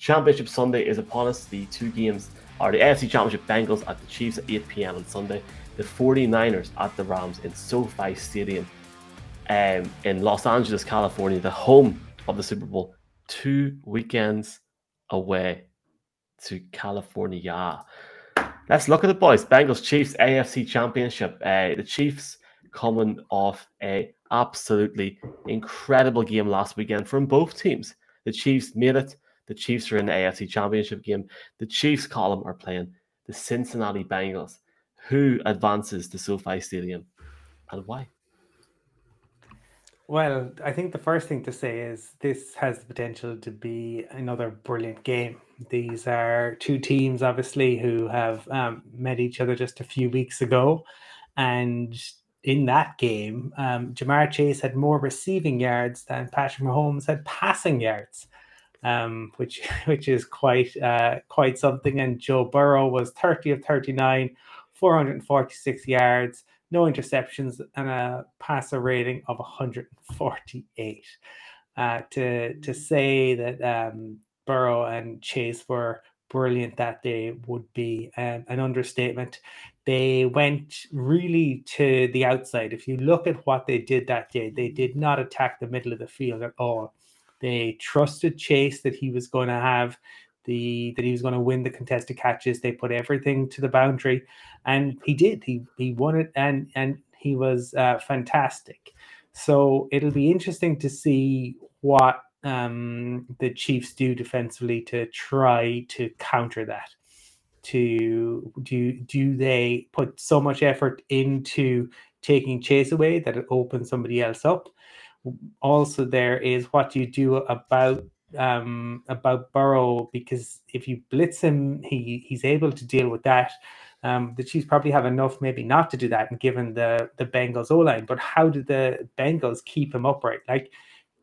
Championship Sunday is upon us. The two games are the AFC Championship Bengals at the Chiefs at 8 p.m. on Sunday, the 49ers at the Rams in SoFi Stadium um, in Los Angeles, California, the home of the Super Bowl, two weekends away to California. Let's look at it, boys. Bengals Chiefs AFC Championship. Uh, the Chiefs coming off a absolutely incredible game last weekend from both teams. The Chiefs made it. The Chiefs are in the AFC Championship game. The Chiefs Colin are playing the Cincinnati Bengals. Who advances to SoFi Stadium and why? Well, I think the first thing to say is this has the potential to be another brilliant game. These are two teams, obviously, who have um, met each other just a few weeks ago. And in that game, um, Ja'Marr Chase had more receiving yards than Patrick Mahomes had passing yards, um, which which is quite uh, quite something. And Joe Burrow was 30 of 39, 446 yards, no interceptions, and a passer rating of 148. Uh, to to say that um, Burrow and Chase were brilliant that day would be um, an understatement. They went really to the outside. If you look at what they did that day, they did not attack the middle of the field at all. They trusted Chase that he was going to have the that he was going to win the contested catches. They put everything to the boundary, and he did. He he won it, and and he was uh, fantastic. So it'll be interesting to see what um, the Chiefs do defensively to try to counter that. To do do they put so much effort into taking chase away that it opens somebody else up? Also, there is what you do about um, about Burrow because if you blitz him, he he's able to deal with that. Um, the Chiefs probably have enough, maybe not to do that, and given the the Bengals O line. But how did the Bengals keep him upright? Like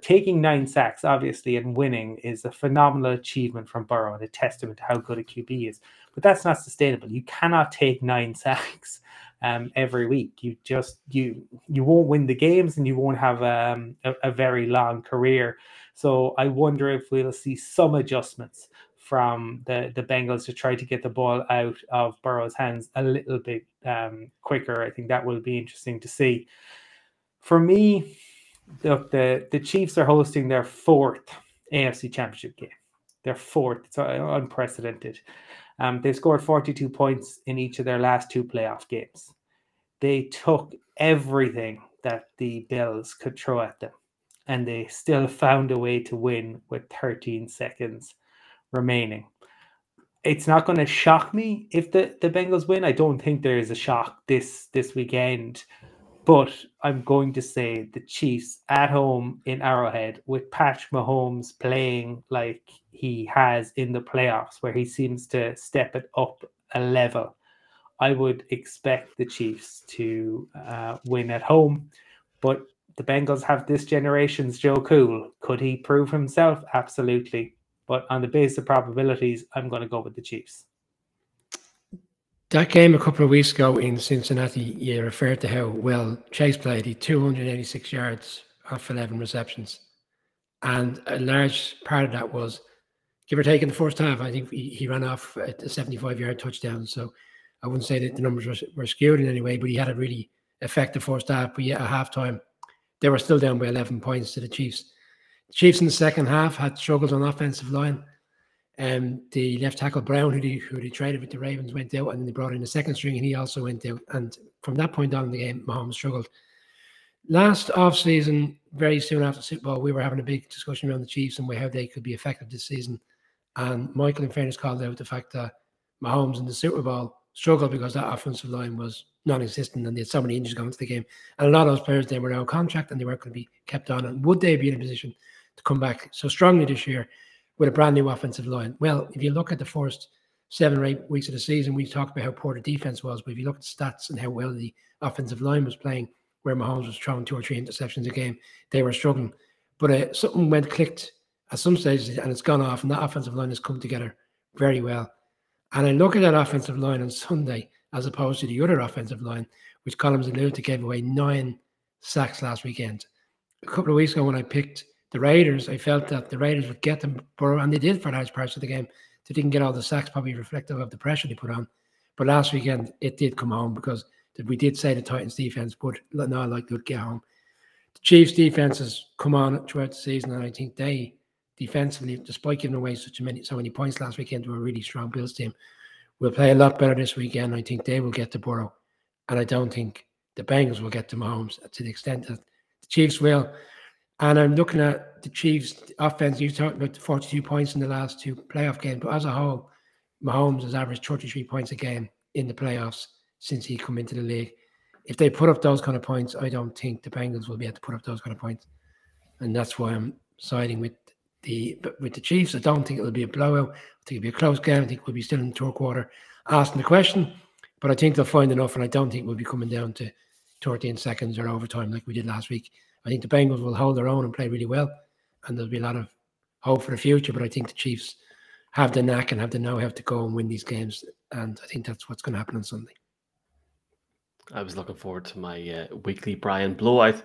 taking nine sacks, obviously, and winning is a phenomenal achievement from Burrow and a testament to how good a QB is. But that's not sustainable. You cannot take nine sacks um, every week. You just you you won't win the games, and you won't have um, a, a very long career. So I wonder if we'll see some adjustments from the, the Bengals to try to get the ball out of Burrow's hands a little bit um, quicker. I think that will be interesting to see. For me, look, the, the Chiefs are hosting their fourth AFC Championship game. Their fourth. It's unprecedented. Um, they scored 42 points in each of their last two playoff games. They took everything that the Bills could throw at them and they still found a way to win with 13 seconds remaining. It's not going to shock me if the, the Bengals win. I don't think there is a shock this this weekend, but I'm going to say the Chiefs at home in Arrowhead with Patch Mahomes playing like he has in the playoffs, where he seems to step it up a level. I would expect the Chiefs to uh, win at home, but the Bengals have this generation's Joe Cool. Could he prove himself? Absolutely. But on the basis of probabilities, I'm going to go with the Chiefs. That game a couple of weeks ago in Cincinnati, you referred to how well Chase played. He 286 yards off 11 receptions. And a large part of that was, give or take in the first half, I think he, he ran off a 75 yard touchdown. So I wouldn't say that the numbers were, were skewed in any way, but he had a really effective first half. But yeah, at halftime, they were still down by 11 points to the Chiefs. The Chiefs in the second half had struggles on offensive line. Um, the left tackle Brown, who they, who they traded with the Ravens, went out, and then they brought in a second string, and he also went out. And from that point on in the game, Mahomes struggled. Last off season, very soon after Super Bowl, we were having a big discussion around the Chiefs and how they could be effective this season. And Michael, in fairness, called out the fact that Mahomes in the Super Bowl struggled because that offensive line was non-existent and they had so many injuries going into the game. And a lot of those players they were out contract and they weren't going to be kept on. And would they be in a position to come back so strongly this year with a brand new offensive line? Well, if you look at the first seven or eight weeks of the season, we talked about how poor the defense was. But if you look at the stats and how well the offensive line was playing, where Mahomes was throwing two or three interceptions a game, they were struggling. But uh, something went clicked at some stage and it's gone off, and that offensive line has come together very well. And I look at that offensive line on Sunday as opposed to the other offensive line, which Collins alluded to gave away nine sacks last weekend. A couple of weeks ago, when I picked the Raiders, I felt that the Raiders would get them, and they did for large parts of the game. They didn't get all the sacks, probably reflective of the pressure they put on. But last weekend, it did come home because we did say the Titans defense would not like to get home. The Chiefs defense has come on throughout the season, and I think they defensively, despite giving away such a many so many points last weekend to a really strong Bills team, will play a lot better this weekend. I think they will get to Burrow, and I don't think the Bengals will get to Mahomes to the extent that the Chiefs will. And I'm looking at the Chiefs' offense. You talked about the 42 points in the last two playoff games, but as a whole, Mahomes has averaged 33 points a game in the playoffs since he come into the league. If they put up those kind of points, I don't think the Bengals will be able to put up those kind of points, and that's why I'm siding with the with the Chiefs. I don't think it'll be a blowout. I think it'll be a close game. I think we'll be still in the third quarter asking the question, but I think they'll find enough, and I don't think we'll be coming down to 13 seconds or overtime like we did last week. I think the Bengals will hold their own and play really well, and there'll be a lot of hope for the future. But I think the Chiefs have the knack and have the know how to go and win these games, and I think that's what's going to happen on Sunday. I was looking forward to my uh, weekly Brian blowout,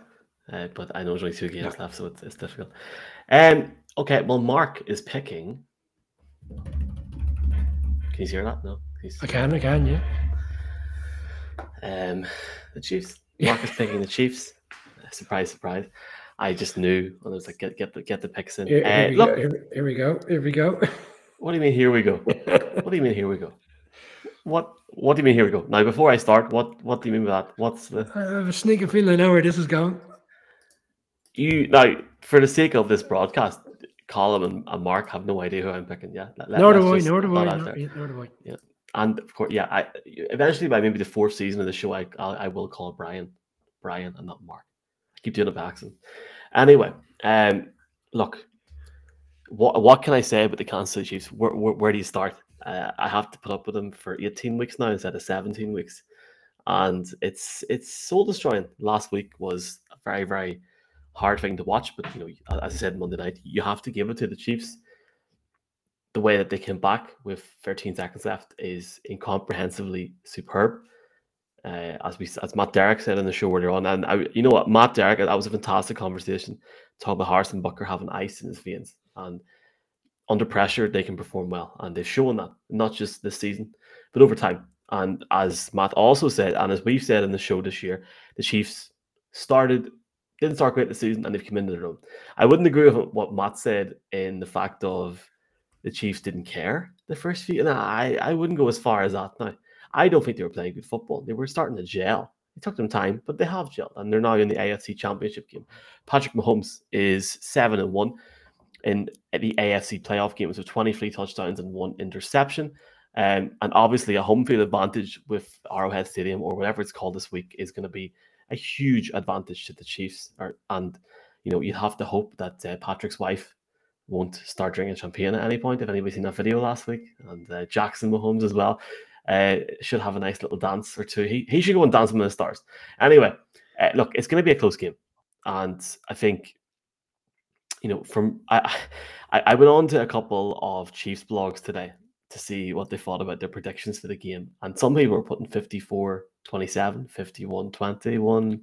uh, but I know there's only two games yeah. left, so it's, it's difficult. Um, okay, well, Mark is picking. Can you hear that? No, He's... I can. I can. Yeah. Um, the Chiefs. Mark is picking the Chiefs. Surprise, surprise. I just knew. I was like, get get the get the picks in. Here, here, uh, we, look, go, here, here we go. Here we go. What do you mean? Here we go. what do you mean? Here we go. What What do you mean? Here we go. Now, before I start, what What do you mean by that? What's the? I have a sneaky feeling I know where this is going. You now, for the sake of this broadcast, Colin and, and Mark have no idea who I'm picking. Yeah, let, nor, do I, nor do I. Nor, nor do I. Yeah, and of course, yeah. I eventually by maybe the fourth season of the show, I I, I will call Brian, Brian, and not Mark. Keep doing it by. Anyway, um, look, what what can I say about the Kansas City Chiefs? Where, where, where do you start? Uh, I have to put up with them for 18 weeks now instead of 17 weeks, and it's it's soul destroying. Last week was a very very hard thing to watch, but you know, as I said Monday night, you have to give it to the Chiefs. The way that they came back with 13 seconds left is incomprehensibly superb. Uh, as we as Matt Derrick said in the show earlier on, and I, you know what, Matt Derrick, that was a fantastic conversation. Talking about Harrison Butker having ice in his veins, and under pressure they can perform well, and they've shown that not just this season, but over time. And as Matt also said, and as we've said in the show this year, the Chiefs started didn't start great the season, and they've come into their own. I wouldn't agree with what Matt said in the fact of the Chiefs didn't care the first few. And I I wouldn't go as far as that now. I don't think they were playing good football. They were starting to gel. It took them time, but they have gelled, and they're now in the AFC Championship game. Patrick Mahomes is seven and one in the AFC playoff games with 23 touchdowns and one interception. Um, and obviously, a home field advantage with Arrowhead Stadium or whatever it's called this week is going to be a huge advantage to the Chiefs. Or, and you know, you'd have to hope that uh, Patrick's wife won't start drinking champagne at any point. If anybody's seen that video last week, and uh, Jackson Mahomes as well, uh, should have a nice little dance or two. He, he should go and dance with the stars. Anyway, uh, look, it's going to be a close game. And I think, you know, from I, I, I went on to a couple of Chiefs blogs today to see what they thought about their predictions for the game. And some people were putting 54 27, 51 21.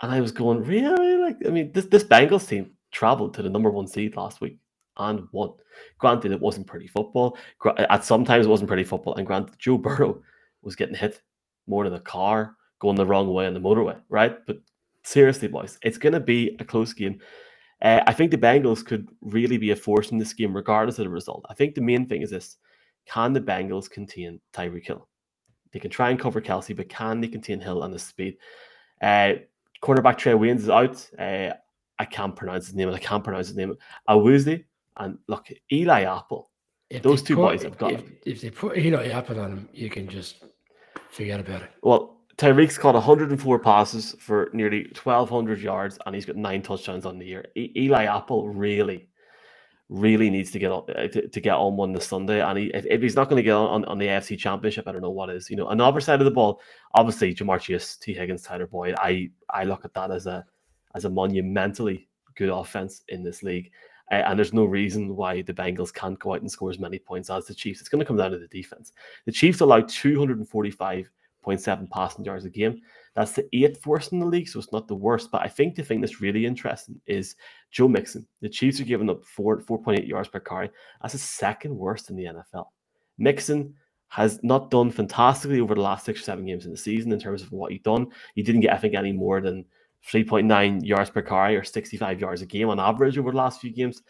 And I was going, really? Like, I mean, this, this Bengals team traveled to the number one seed last week and won. Granted, it wasn't pretty football. At sometimes it wasn't pretty football. And granted, Joe Burrow was getting hit more than a car going the wrong way on the motorway, right? But seriously, boys, it's going to be a close game. Uh, I think the Bengals could really be a force in this game, regardless of the result. I think the main thing is this can the Bengals contain Tyreek Hill? They can try and cover Kelce, but can they contain Hill and his speed? Uh, quarterback Trae Waynes is out. Uh, I can't pronounce his name. I can't pronounce his name. Awuzie and look, Eli Apple. If those two put, boys have got. If, if, they put Eli Apple on him, you can just forget about it. Well, Tyreek's caught 104 passes for nearly 1,200 yards, and he's got nine touchdowns on the year. E- Eli Apple really, really needs to get on uh, to, to get on one this Sunday. And he, if, if he's not going to get on, on the AFC Championship, I don't know what is. You know, another side of the ball, obviously Ja'Marr Chase, Tee Higgins, Tyler Boyd. I I look at that as a as a monumentally good offense in this league. Uh, and there's no reason why the Bengals can't go out and score as many points as the Chiefs. It's going to come down to the defense. The Chiefs allowed 245.6 0.7 passing yards a game. That's the eighth worst in the league, so it's not the worst. But I think the thing that's really interesting is Joe Mixon. The Chiefs are giving up four 4.8 yards per carry. That's the second worst in the NFL. Mixon has not done fantastically over the last six or seven games in the season in terms of what he's done. He didn't get, I think, any more than 3.9 yards per carry or 65 yards a game on average over the last few games.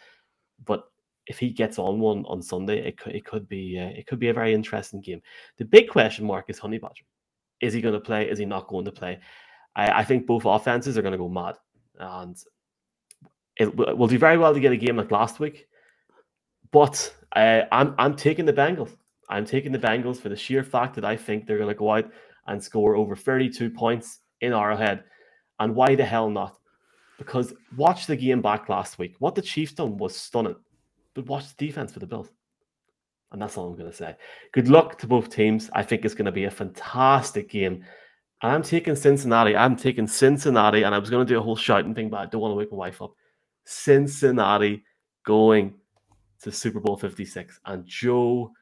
But if he gets on one on Sunday, it could it could be uh, it could be a very interesting game. The big question mark is Honey Badger. Is he going to play? Is he not going to play? I, I think both offenses are going to go mad, and it will do very well to get a game like last week. But uh, I'm I'm taking the Bengals. I'm taking the Bengals for the sheer fact that I think they're going to go out and score over 32 points in Arrowhead. And why the hell not? Because watch the game back last week. What the Chiefs done was stunning. But watch the defense for the Bills. And that's all I'm going to say. Good luck to both teams. I think it's going to be a fantastic game. And I'm taking Cincinnati. I'm taking Cincinnati. And I was going to do a whole shouting thing, but I don't want to wake my wife up. Cincinnati going to Super Bowl 56. And Joe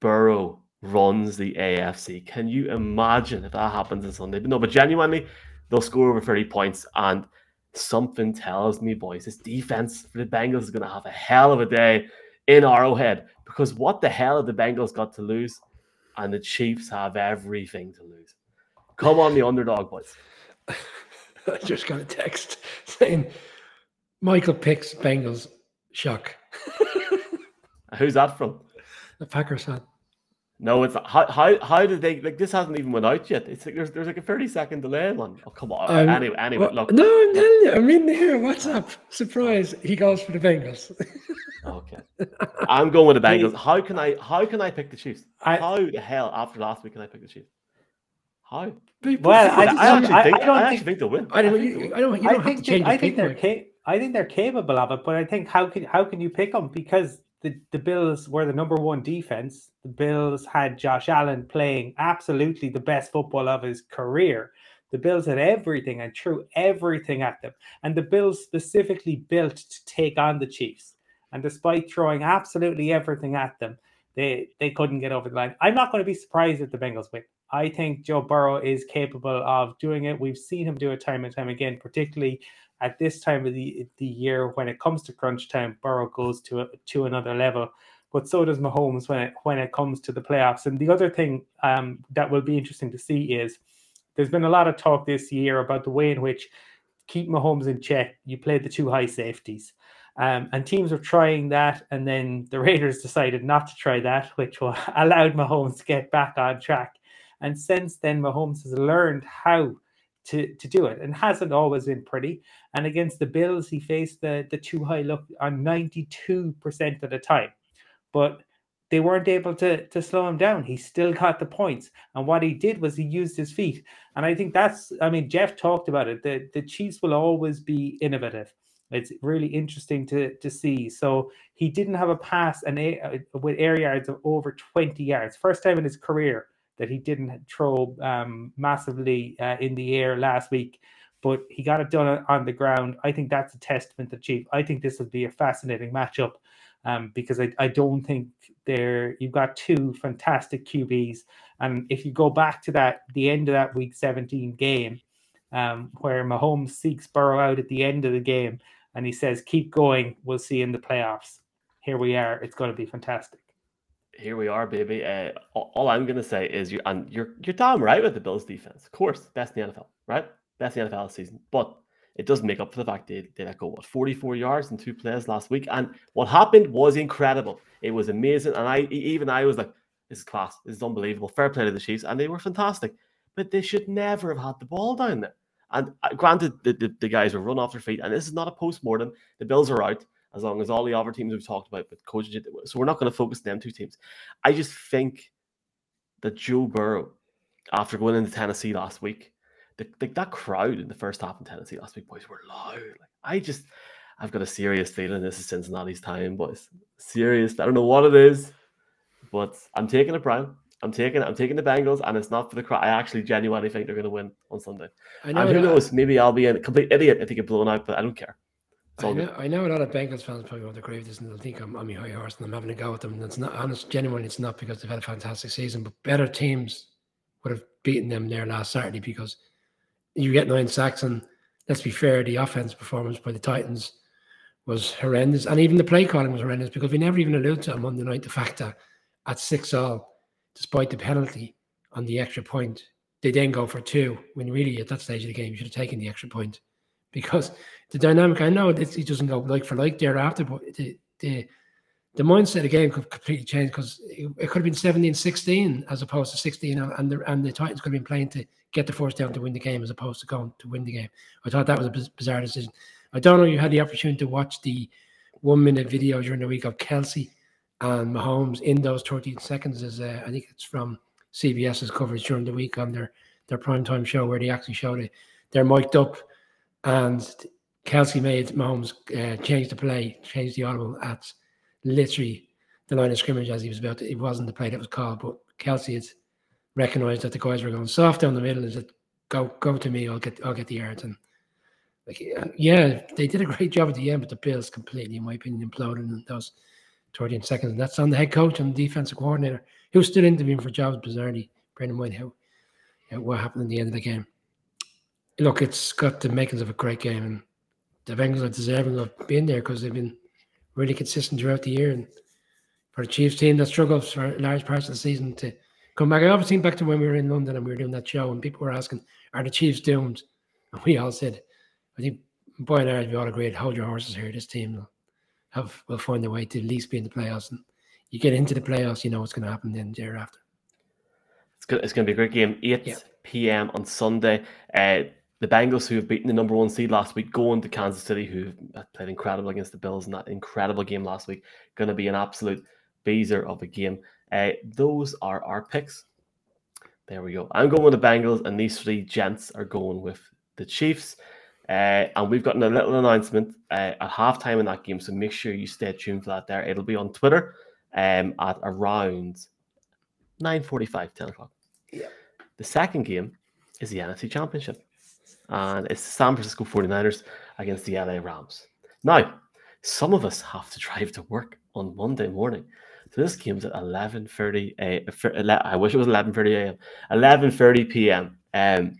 Burrow runs the AFC. Can you imagine if that happens on Sunday? But no, but genuinely, they'll score over 30 points. And something tells me, boys, this defense for the Bengals is going to have a hell of a day in Arrowhead because what the hell have the Bengals got to lose? And the Chiefs have everything to lose. Come on, the underdog, boys. I just got a text saying Michael picks Bengals shock. Who's that from? The Packers fan. No, it's how how how did they like this hasn't even went out yet. It's like there's there's like a 30 second delay one. Oh come on. Um, anyway, anyway, well, look. No, I'm telling you, I'm in here. WhatsApp. Surprise. He goes for the Bengals. okay. I'm going with the Bengals. How can I how can I pick the Chiefs? I, how the hell after last week can I pick the Chiefs? How? Well, I, I actually I, think I, I actually think they'll win. I don't. You, I don't. You don't I think. They, I think they're. Ca- I think they're capable of it, but I think how can how can you pick them because the, the Bills were the number one defense. The Bills had Josh Allen playing absolutely the best football of his career. The Bills had everything and threw everything at them. And the Bills specifically built to take on the Chiefs. And despite throwing absolutely everything at them, they, they couldn't get over the line. I'm not going to be surprised if the Bengals win. I think Joe Burrow is capable of doing it. We've seen him do it time and time again, particularly at this time of the, the year when it comes to crunch time, Burrow goes to a, to another level. But so does Mahomes when it when it comes to the playoffs. And the other thing um, that will be interesting to see is there's been a lot of talk this year about the way in which keep Mahomes in check. You play the two high safeties. Um, and teams are trying that, and then the Raiders decided not to try that, which allowed Mahomes to get back on track. And since then, Mahomes has learned how to, to do it and hasn't always been pretty. And against the Bills, he faced the, the too high look on 92% of the time. But they weren't able to, to slow him down. He still got the points. And what he did was he used his feet. And I think that's, I mean, Jeff talked about it. The, the Chiefs will always be innovative. It's really interesting to, to see. So he didn't have a pass and a, with air yards of over 20 yards. First time in his career that he didn't throw um, massively uh, in the air last week, but he got it done on the ground. I think that's a testament to Chief. I think this will be a fascinating matchup um, because I, I don't think there you've got two fantastic QBs, and if you go back to that the end of that Week 17 game, um, where Mahomes seeks Burrow out at the end of the game, and he says, "Keep going. We'll see you in the playoffs." Here we are. It's going to be fantastic here we are, baby. Uh, all I'm gonna say is you and you're you're damn right with the Bills defense. Of course, best in the NFL, right? Best in the NFL season. But it doesn't make up for the fact they, they let go what 44 yards in two plays last week. And what happened was incredible. It was amazing. And I even I was like, this is class. This is unbelievable. Fair play to the Chiefs, and they were fantastic. But they should never have had the ball down there. And uh, granted, the, the, the guys were run off their feet, and this is not a post mortem. The Bills are out as long as all the other teams we've talked about with coaches. So we're not going to focus on them two teams. I just think that Joe Burrow, after going into Tennessee last week, the, the, that crowd in the first half in Tennessee last week, boys, were loud. Like I just, I've got a serious feeling this is Cincinnati's time, boys. Serious. I don't know what it is, but I'm taking it, Brian. I'm taking I'm taking the Bengals, and it's not for the crowd. I actually genuinely think they're going to win on Sunday. I know and who knows? Maybe I'll be a complete idiot if they get blown out, but I don't care. I know, I know a lot of Bengals fans probably want to agree with this and they'll think I'm, I'm a high horse and I'm having a go at them. And it's not honest, genuinely, it's not because they've had a fantastic season, but better teams would have beaten them there last Saturday because you get nine sacks and let's be fair, the offense performance by the Titans was horrendous, and even the play calling was horrendous because we never even alluded to on Monday night the fact that at six all, despite the penalty on the extra point, they then go for two. When really at that stage of the game, you should have taken the extra point because the dynamic. I know it, it doesn't go like for like thereafter, but the the the mindset game could completely change because it, it, could have been 17 16 as opposed to 16 and the, and the Titans could have been playing to get the first down to win the game as opposed to going to win the game. I thought that was a bizarre decision. I don't know you had the opportunity to watch the one minute video during the week of Kelce and Mahomes in those 13 seconds. Is uh, I think it's from CBS's coverage during the week on their their primetime show where they actually showed it. They're mic'd up and Kelce made Mahomes uh, change the play, change the audible at literally the line of scrimmage as he was about to, it wasn't the play that was called, but Kelce had recognized that the guys were going soft down the middle and said, Go go to me, I'll get I'll get the yards. And like yeah, they did a great job at the end, but the Bills completely, in my opinion, imploded in those 13 seconds. And that's on the head coach and defensive coordinator, who's still interviewing for jobs bizarrely. Brendan White, how, how what happened at the end of the game. Look, it's got the makings of a great game, and the Bengals are deserving of being there because they've been really consistent throughout the year. And for the Chiefs team that struggles for large parts of the season to come back, I always think back to when we were in London and we were doing that show, and people were asking, "Are the Chiefs doomed?" And we all said, "I think by and large we all agreed, hold your horses here. This team will have will find a way to at least be in the playoffs." And you get into the playoffs, you know what's going to happen then thereafter. It's good. It's going to be a great game. Eight yeah. p.m. on Sunday. Uh, the Bengals, who have beaten the number one seed last week, going to Kansas City, who played incredible against the Bills in that incredible game last week. Going to be an absolute beezer of a game. Uh, those are our picks. There we go. I'm going with the Bengals, and these three gents are going with the Chiefs. Uh, and we've gotten a little announcement uh, at halftime in that game, so make sure you stay tuned for that. There, it'll be on Twitter um, at around 9:45, 10 o'clock. Yeah. The second game is the NFC Championship and it's the San Francisco 49ers against the LA Rams. Now, some of us have to drive to work on Monday morning. So this game's at 11.30 a, I wish it was 11.30 a.m. 11.30 p.m. Um,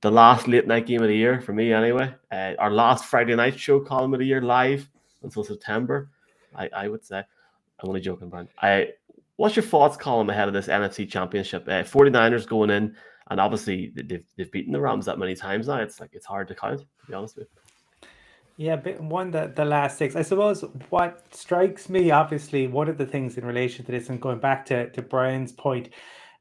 the last late night game of the year for me anyway. Uh, our last Friday night show Colin of the year live until September, I, I would say. I'm only joking, Brian. I, what's your thoughts Colin ahead of this NFC championship? Uh, 49ers going in and obviously they've they've beaten the Rams that many times now. It's like it's hard to count, to be honest with you. Yeah, but one the, the last six. I suppose what strikes me, obviously, one of the things in relation to this, and going back to, to Brian's point,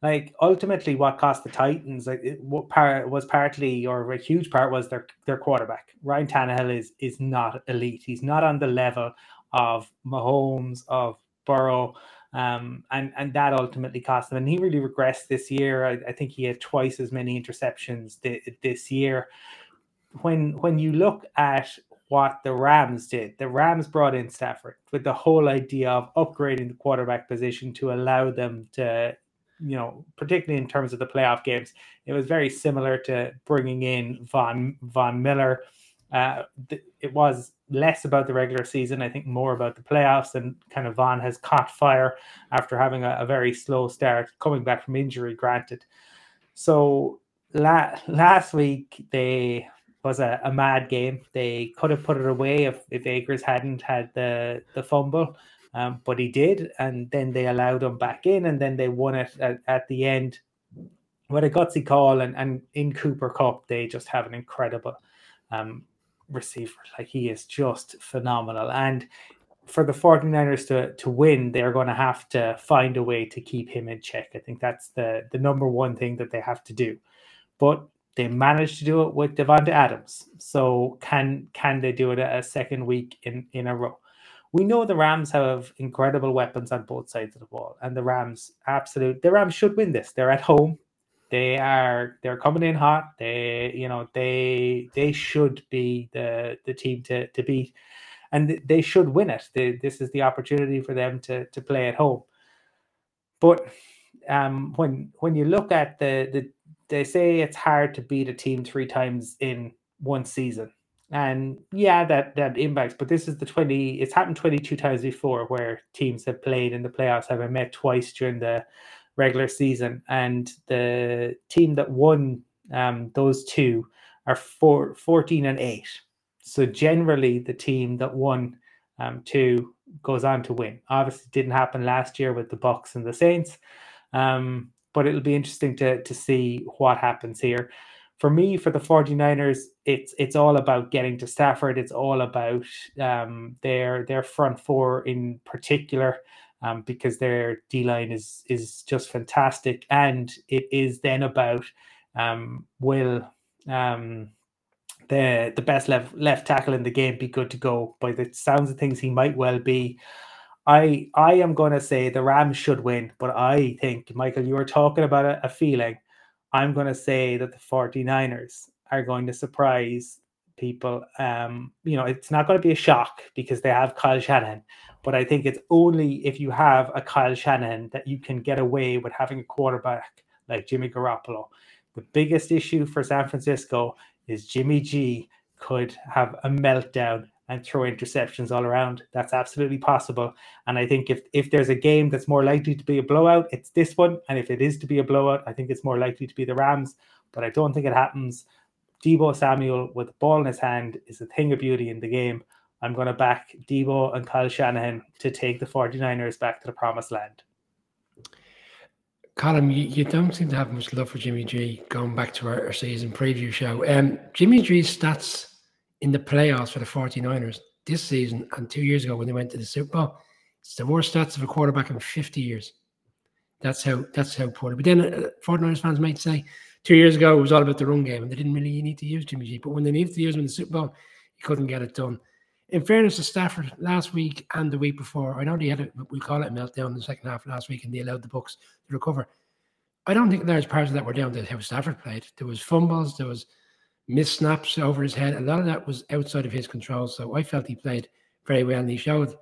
like ultimately what cost the Titans, like what part was partly or a huge part was their their quarterback. Ryan Tannehill is is not elite. He's not on the level of Mahomes, of Burrow, um, and and that ultimately cost him. And he really regressed this year. I, I think he had twice as many interceptions th- this year. When when you look at what the Rams did, the Rams brought in Stafford with the whole idea of upgrading the quarterback position to allow them to, you know, particularly in terms of the playoff games, it was very similar to bringing in Von Von Miller. Uh, th- it was less about the regular season, I think more about the playoffs. And kind of Von has caught fire after having a, a very slow start, coming back from injury, granted. So la- last week they was a, a mad game. They could have put it away if, if Akers hadn't had the the fumble, um, but he did, and then they allowed him back in, and then they won it at, at the end. What a gutsy call, and, and in Cooper Kupp, they just have an incredible um, receiver. Like he is just phenomenal. And for the 49ers to to win, they're going to have to find a way to keep him in check. I think that's the the number one thing that they have to do. But they managed to do it with Davante Adams. So can can they do it a second week in in a row? We know the Rams have incredible weapons on both sides of the ball, and the Rams absolute the Rams should win this. They're at home. They are they're coming in hot. They you know they they should be the the team to to beat, and they should win it. They, this is the opportunity for them to to play at home. But um, when when you look at the the they say it's hard to beat a team three times in one season. And yeah, that that impacts. But this is the twenty. It's happened twenty two times before, where teams have played in the playoffs have met twice during the regular season, and the team that won um, those two are four, 14 and 8. So generally, the team that won um, two goes on to win. Obviously, didn't happen last year with the Bucs and the Saints, um, but it'll be interesting to to see what happens here. For me, for the 49ers, it's it's all about getting to Stafford. It's all about um, their their front four in particular, um, because their D line is is just fantastic, and it is then about um, will um, the the best left left tackle in the game be good to go. By the sounds of things, he might well be. I I am going to say the Rams should win, but I think Michael, you were talking about a, a feeling. I'm going to say that the 49ers are going to surprise people. Um, you know, it's not going to be a shock because they have Kyle Shanahan, but I think it's only if you have a Kyle Shanahan that you can get away with having a quarterback like Jimmy Garoppolo. The biggest issue for San Francisco is Jimmy G could have a meltdown and throw interceptions all around. That's absolutely possible. And I think if if there's a game that's more likely to be a blowout, it's this one. And if it is to be a blowout, I think it's more likely to be the Rams. But I don't think it happens. Deebo Samuel with the ball in his hand is a thing of beauty in the game. I'm going to back Deebo and Kyle Shanahan to take the 49ers back to the promised land. Colin, you, you don't seem to have much love for Jimmy G going back to our, our season preview show. Um, Jimmy G's stats in the playoffs for the 49ers this season and two years ago when they went to the Super Bowl, it's the worst stats of a quarterback in 50 years. That's how that's how poor. But then uh, 49ers fans might say two years ago it was all about the run game and they didn't really need to use Jimmy G. But when they needed to use him in the Super Bowl, he couldn't get it done. In fairness to Stafford, last week and the week before, I know they had a, we call it meltdown in the second half last week and they allowed the Bucs to recover. I don't think large parts of that were down to how Stafford played. There was fumbles, there was missed snaps over his head. A lot of that was outside of his control. So I felt he played very well and he showed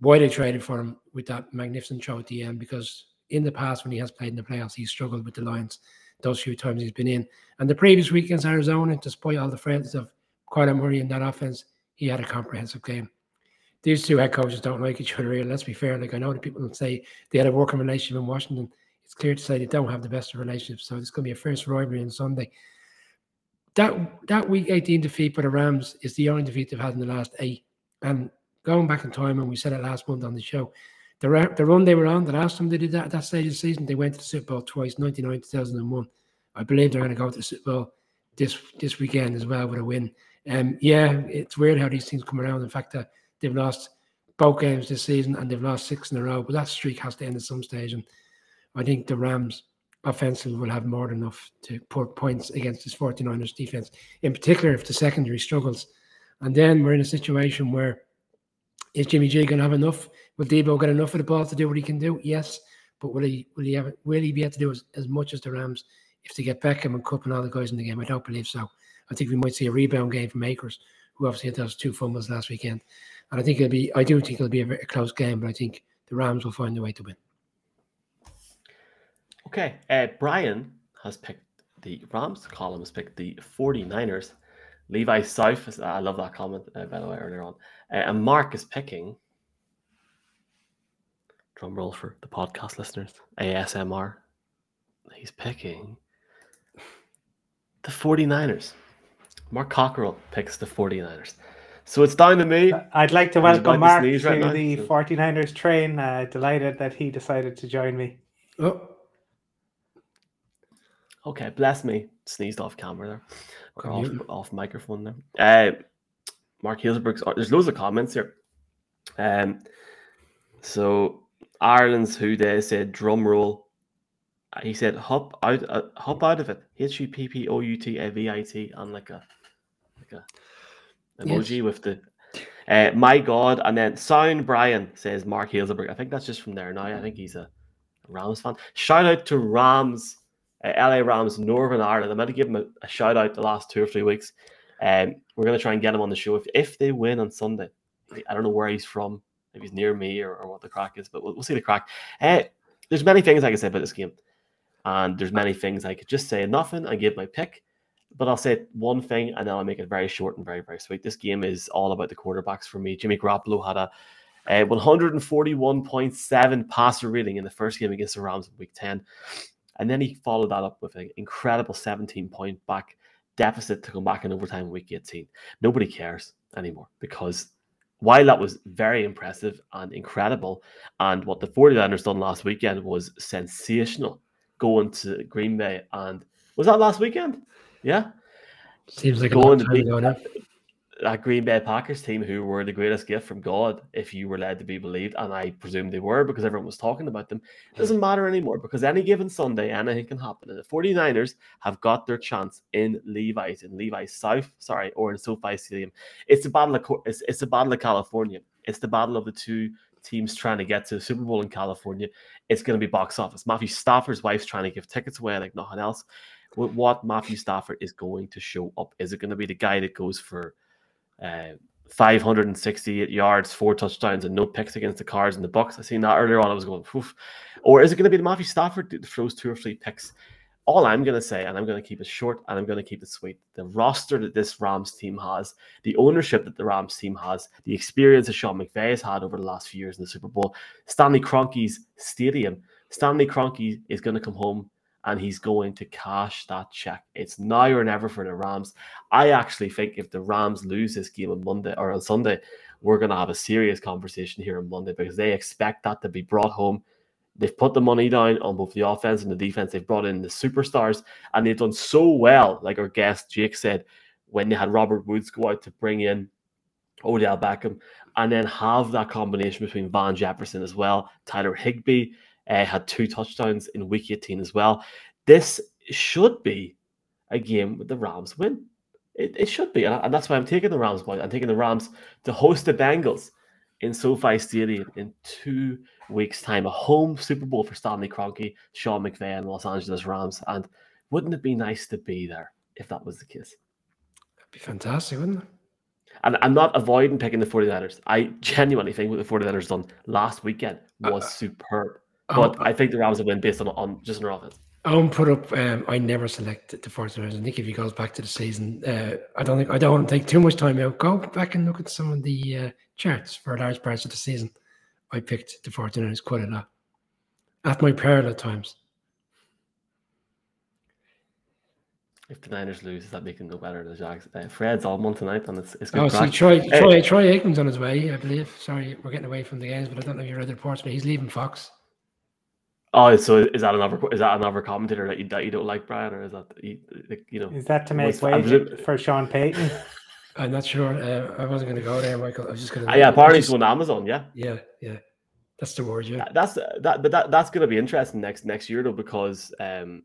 why they traded for him with that magnificent throw at the end because in the past when he has played in the playoffs, he struggled with the Lions those few times he's been in. And the previous week against Arizona, despite all the frailties of Kyler Murray in that offense, he had a comprehensive game. These two head coaches don't like each other here. Let's be fair. Like I know that people will say they had a working relationship in Washington. It's clear to say they don't have the best of relationships. So it's going to be a first rivalry on Sunday that that week 18 defeat for the Rams is the only defeat they've had in the last eight. And going back in time, and we said it last month on the show, the, the run they were on, the last time they did that at that stage of the season, they went to the Super Bowl twice, 99, 2001. I believe they're going to go to the Super Bowl this this weekend as well with a win. Um, yeah, it's weird how these things come around. In fact, that they've lost both games this season and they've lost six in a row, but that streak has to end at some stage. And I think the Rams offensively will have more than enough to put points against this 49ers defense, in particular if the secondary struggles. And then we're in a situation where is Jimmy G going to have enough? Will Deebo get enough of the ball to do what he can do? Yes. But will he will he have will he be able to do as, as much as the Rams if they get Beckham and Kupp and all the guys in the game? I don't believe so. I think we might see a rebound game from Akers, who obviously had those two fumbles last weekend. And I think it'll be I do think it'll be a very close game, but I think the Rams will find a way to win. Okay, uh, Brian has picked the Rams. Colin has picked the 49ers. Levi South, I love that comment, uh, by the way, earlier on. Uh, and Mark is picking, drum roll for the podcast listeners, ASMR. He's picking the 49ers. Mark Cockerell picks the 49ers. So it's down to me. I'd like to welcome Mark to, right the now, 49ers train. Uh, delighted that he decided to join me. Oh. Okay, bless me. Sneezed off camera there. Or off, off microphone there. Uh, Mark Hillsbrook's. Uh, there's loads of comments here. Um, so Ireland's who they said drum roll. Uh, he said hop out, uh, hop out of it. H u p p o u t a v i t on like a like a emoji yes. with the uh, my God, and then Sound Brian says Mark Hazelberg. I think that's just from there now. I think he's a Rams fan. Shout out to Rams uh, LA Rams, Northern Ireland. I'm going to give them a, a, shout out the last two or three weeks. Um, we're going to try and get him on the show if, if they win on Sunday. I don't know where he's from, if he's near me or, or what the crack is, but we'll, we'll see the crack. Uh, there's many things I can say about this game, and there's many things I could just say nothing and give my pick, but I'll say one thing and then I'll make it very short and very very sweet. This game is all about the quarterbacks for me. Jimmy Garoppolo had a Uh, 141.7 passer rating in the first game against the Rams in week 10. And then he followed that up with an incredible 17 point back deficit to come back in overtime in week 18. Nobody cares anymore because while that was very impressive and incredible, and what the 49ers done last weekend was sensational going to Green Bay. And was that last weekend? Yeah. Seems like going to beat that Green Bay Packers team, who were the greatest gift from God, if you were led to be believed, and I presume they were because everyone was talking about them, it doesn't matter anymore because any given Sunday, anything can happen. And the 49ers have got their chance in Levi's, in Levi's South, sorry, or in SoFi Stadium. It's a battle of it's, it's a battle of California. It's the battle of the two teams trying to get to the Super Bowl in California. It's going to be box office. Matthew Stafford's wife's trying to give tickets away like nothing else. What Matthew Stafford is going to show up? Is it going to be the guy that goes for uh, 568 yards, four touchdowns, and no picks against the Cards and the Bucks. I seen that earlier on. I was going, Oof. or is it going to be the Matthew Stafford that throws two or three picks? All I'm going to say, and I'm going to keep it short and I'm going to keep it sweet. The roster that this Rams team has, the ownership that the Rams team has, the experience that Sean McVay has had over the last few years in the Super Bowl, Stanley Kroenke's stadium. Stanley Kroenke is going to come home and he's going to cash that check. It's now or never for the Rams. I actually think if the Rams lose this game on Monday or on Sunday, we're going to have a serious conversation here on Monday because they expect that to be brought home. They've put the money down on both the offense and the defense. They've brought in the superstars and they've done so well, like our guest Jake said, when they had Robert Woods go out to bring in Odell Beckham and then have that combination between Van Jefferson as well, Tyler Higbee uh, had two touchdowns in week 18 as well. This should be a game with the Rams win. It, it should be. And, that's why I'm taking the Rams, boy. I'm taking the Rams to host the Bengals in SoFi Stadium in two weeks' time. A home Super Bowl for Stanley Kroenke, Sean McVay, and Los Angeles Rams. And wouldn't it be nice to be there if that was the case? That'd be fantastic, wouldn't it? And I'm not avoiding picking the 49ers. I genuinely think what the 49ers done last weekend was uh, superb. But oh, I think the Rams will win based on, on just on their offense. I won't put up. Um, I never select the 49ers. I think if he goes back to the season, uh, I don't think I don't want to take too much time out. Go back and look at some of the uh, charts for large parts of the season. I picked the 49ers quite a lot at my peril at times. If the Niners lose, does that them go better than the Jags? Uh, Fred's all month tonight, and it's, it's good. Oh, see, Troy, Troy, Troy Aikman's on his way, I believe. Sorry, we're getting away from the games, but I don't know if you read the reports, but he's leaving Fox. Oh, so is that another is that another commentator that you that you don't like, Brian, or is that you, you know? Is that to make way for Sean Payton? I'm not sure. Uh, I wasn't going to go there, Michael. I was just going to. Uh, yeah, apparently it's on Amazon. Yeah. Yeah, yeah. That's the word. Yeah. That's that, but that that's going to be interesting next next year though because um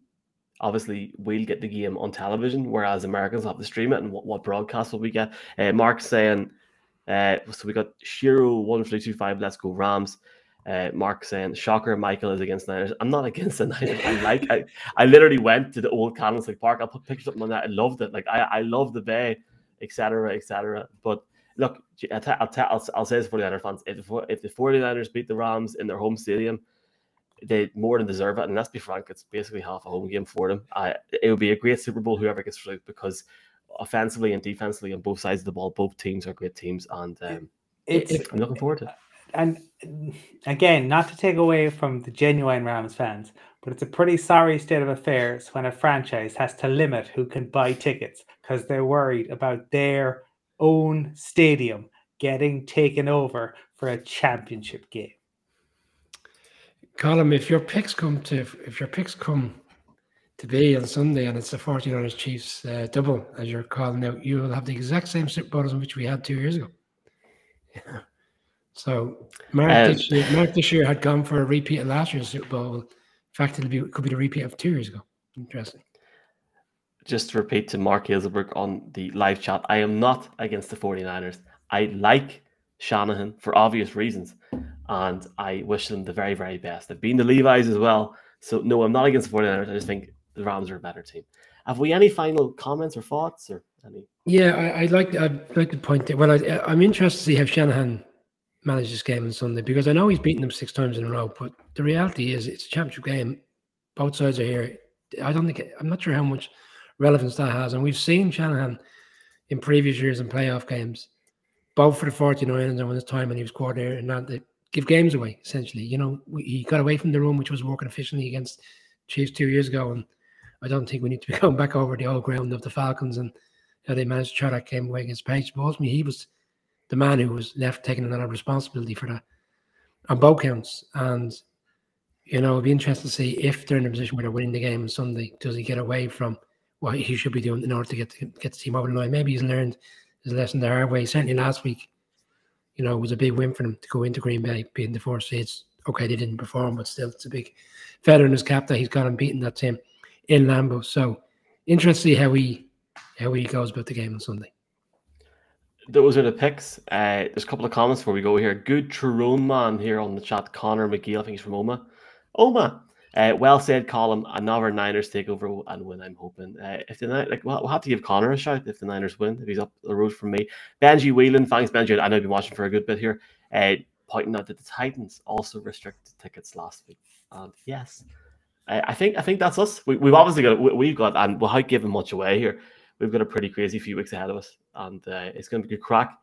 obviously we'll get the game on television, whereas Americans have to stream it. And what, what broadcast will we get? Uh, Mark saying, uh, so we got Shiro one three two five. Let's go Rams. Uh, Mark saying, "Shocker, Michael is against Niners." I'm not against the Niners. I like. I, I literally went to the old Candlestick Park. I put pictures up on that. I loved it. Like I, I love the Bay, etc., etc. But look, I'll, t- I'll, t- I'll, I'll say this for the Niners fans: if the, if the 49ers beat the Rams in their home stadium, they more than deserve it. And let's be frank, it's basically half a home game for them. I, it would be a great Super Bowl whoever gets through because offensively and defensively on both sides of the ball, both teams are great teams, and um, it's, I'm looking forward to it and again, not to take away from the genuine Rams fans, but it's a pretty sorry state of affairs when a franchise has to limit who can buy tickets because they're worried about their own stadium getting taken over for a championship game. Colin, if your picks come to if your picks come to be on Sunday and it's the 49ers Chiefs uh, double as you're calling out, you will have the exact same Super Bowl as which we had two years ago. So Mark, um, this year, Mark this year had gone for a repeat of last year's Super Bowl. In fact, it'll be, it could be the repeat of two years ago. Interesting. Just to repeat to Mark Hazelberg on the live chat, I am not against the 49ers. I like Shanahan for obvious reasons, and I wish them the very, very best. They've been the Levi's as well. So, no, I'm not against the 49ers. I just think the Rams are a better team. Have we any final comments or thoughts or any? Yeah, I, would like I'd like to point that. Well, I, I'm interested to see how Shanahan manage this game on Sunday because I know he's beaten them six times in a row, but the reality is it's a championship game. Both sides are here. I don't think I'm not sure how much relevance that has, and we've seen Shanahan in previous years in playoff games both for the 49ers and when his time when he was coordinator and not to give games away, essentially. You know, he got away from the room, which was working efficiently against Chiefs two years ago. And I don't think we need to be going back over the old ground of the Falcons and how they managed to try that game away against Patriots. But ultimately, he was the man who was left taking a lot of responsibility for that on both counts. And, you know, it'd be interesting to see if they're in a position where they're winning the game on Sunday, does he get away from what he should be doing in order to get to get the team over the line? Maybe he's learned his lesson the hard way. Certainly last week, you know, it was a big win for them to go into Green Bay, being the four seeds. Okay, they didn't perform, but still, it's a big feather in his cap that he's got him beating that team in Lambeau. So, interesting how he how he goes about the game on Sunday. Those are the picks. Uh, there's a couple of comments before we go here. Good Tyrone man here on the chat. Connor McGee, I think he's from Omagh. Omagh, uh, well said, Colin. Another Niners takeover and win. I'm hoping. Uh, if the like, we'll, we'll have to give Connor a shout if the Niners win. If he's up the road from me, Benji Whelan. Thanks, Benji. I know you've been watching for a good bit here. Uh, pointing out that the Titans also restricted tickets last week. And yes, I think I think that's us. We, have obviously got we, have got and without giving much away here, we've got a pretty crazy few weeks ahead of us, and uh, it's going to be good crack.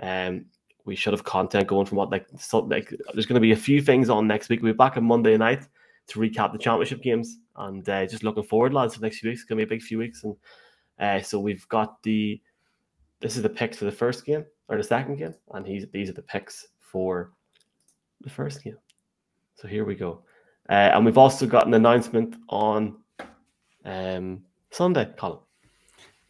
Um, we should have content going from what like so, like there's going to be a few things on next week. We'll be back on Monday night to recap the championship games, and uh, just looking forward, lads, for the next few weeks. It's going to be a big few weeks, and uh, so we've got the this is the picks for the first game or the second game, and he's these are the picks for the first game. So here we go, uh, and we've also got an announcement on um, Sunday, Colin.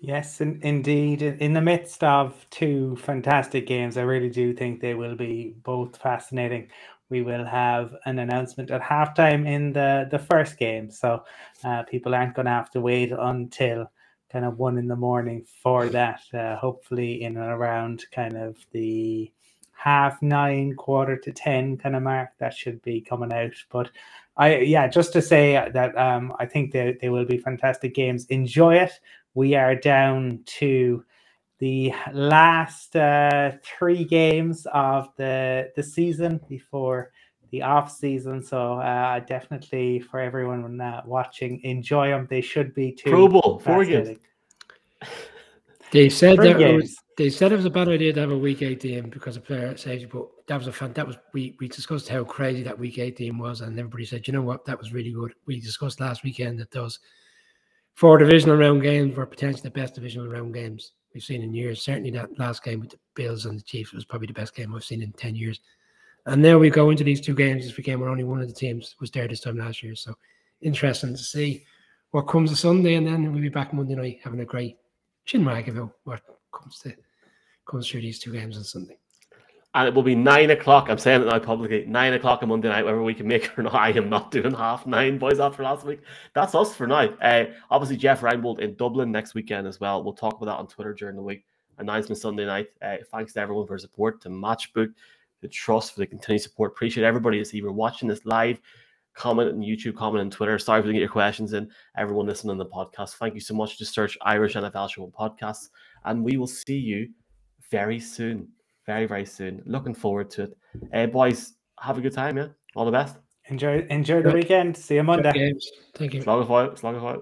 Yes, in, indeed. In the midst of two fantastic games, I really do think they will be both fascinating. We will have an announcement at halftime in the, the first game. So uh, people aren't going to have to wait until kind of one in the morning for that. Uh, hopefully, in and around kind of the half nine, quarter to 10 kind of mark, that should be coming out. But I, yeah, just to say that um, I think they, they will be fantastic games. Enjoy it we are down to the last uh, three games of the the season before the off season. So uh, definitely for everyone uh, watching, enjoy them. They should be too. Pro Bowl four games. They said that was, they said it was a bad idea to have a week eighteen because of player safety, but that was a fun. That was we we discussed how crazy that week eighteen was, and everybody said, you know what, that was really good. We discussed last weekend that those four divisional round games were potentially the best divisional round games we've seen in years. Certainly that last game with the Bills and the Chiefs was probably the best game I've seen in 10 years. And now we go into these two games this weekend where only one of the teams was there this time last year. So interesting to see what comes to Sunday and then we'll be back Monday night having a great chin wag about what comes to comes through these two games on Sunday and it will be nine o'clock. I'm saying it now publicly. Nine o'clock on Monday night, whether we can make it or not. I am not doing half nine, boys, after last week. That's us for now. Uh, obviously, Jeff Reinebold in Dublin next weekend as well. We'll talk about that on Twitter during the week. Announcement Sunday night. Uh, thanks to everyone for support, to Matchbook, the Trust for the continued support. Appreciate everybody that's either watching this live, comment on YouTube, comment on Twitter. Sorry we didn't get your questions in. Everyone listening to the podcast, thank you so much. Just search Irish NFL Show podcasts, and we will see you very soon very, very soon. Looking forward to it. Uh, boys, have a good time, yeah? All the best. Enjoy enjoy the weekend. See you Monday. Thank you. Slog of fight. Slog of fight.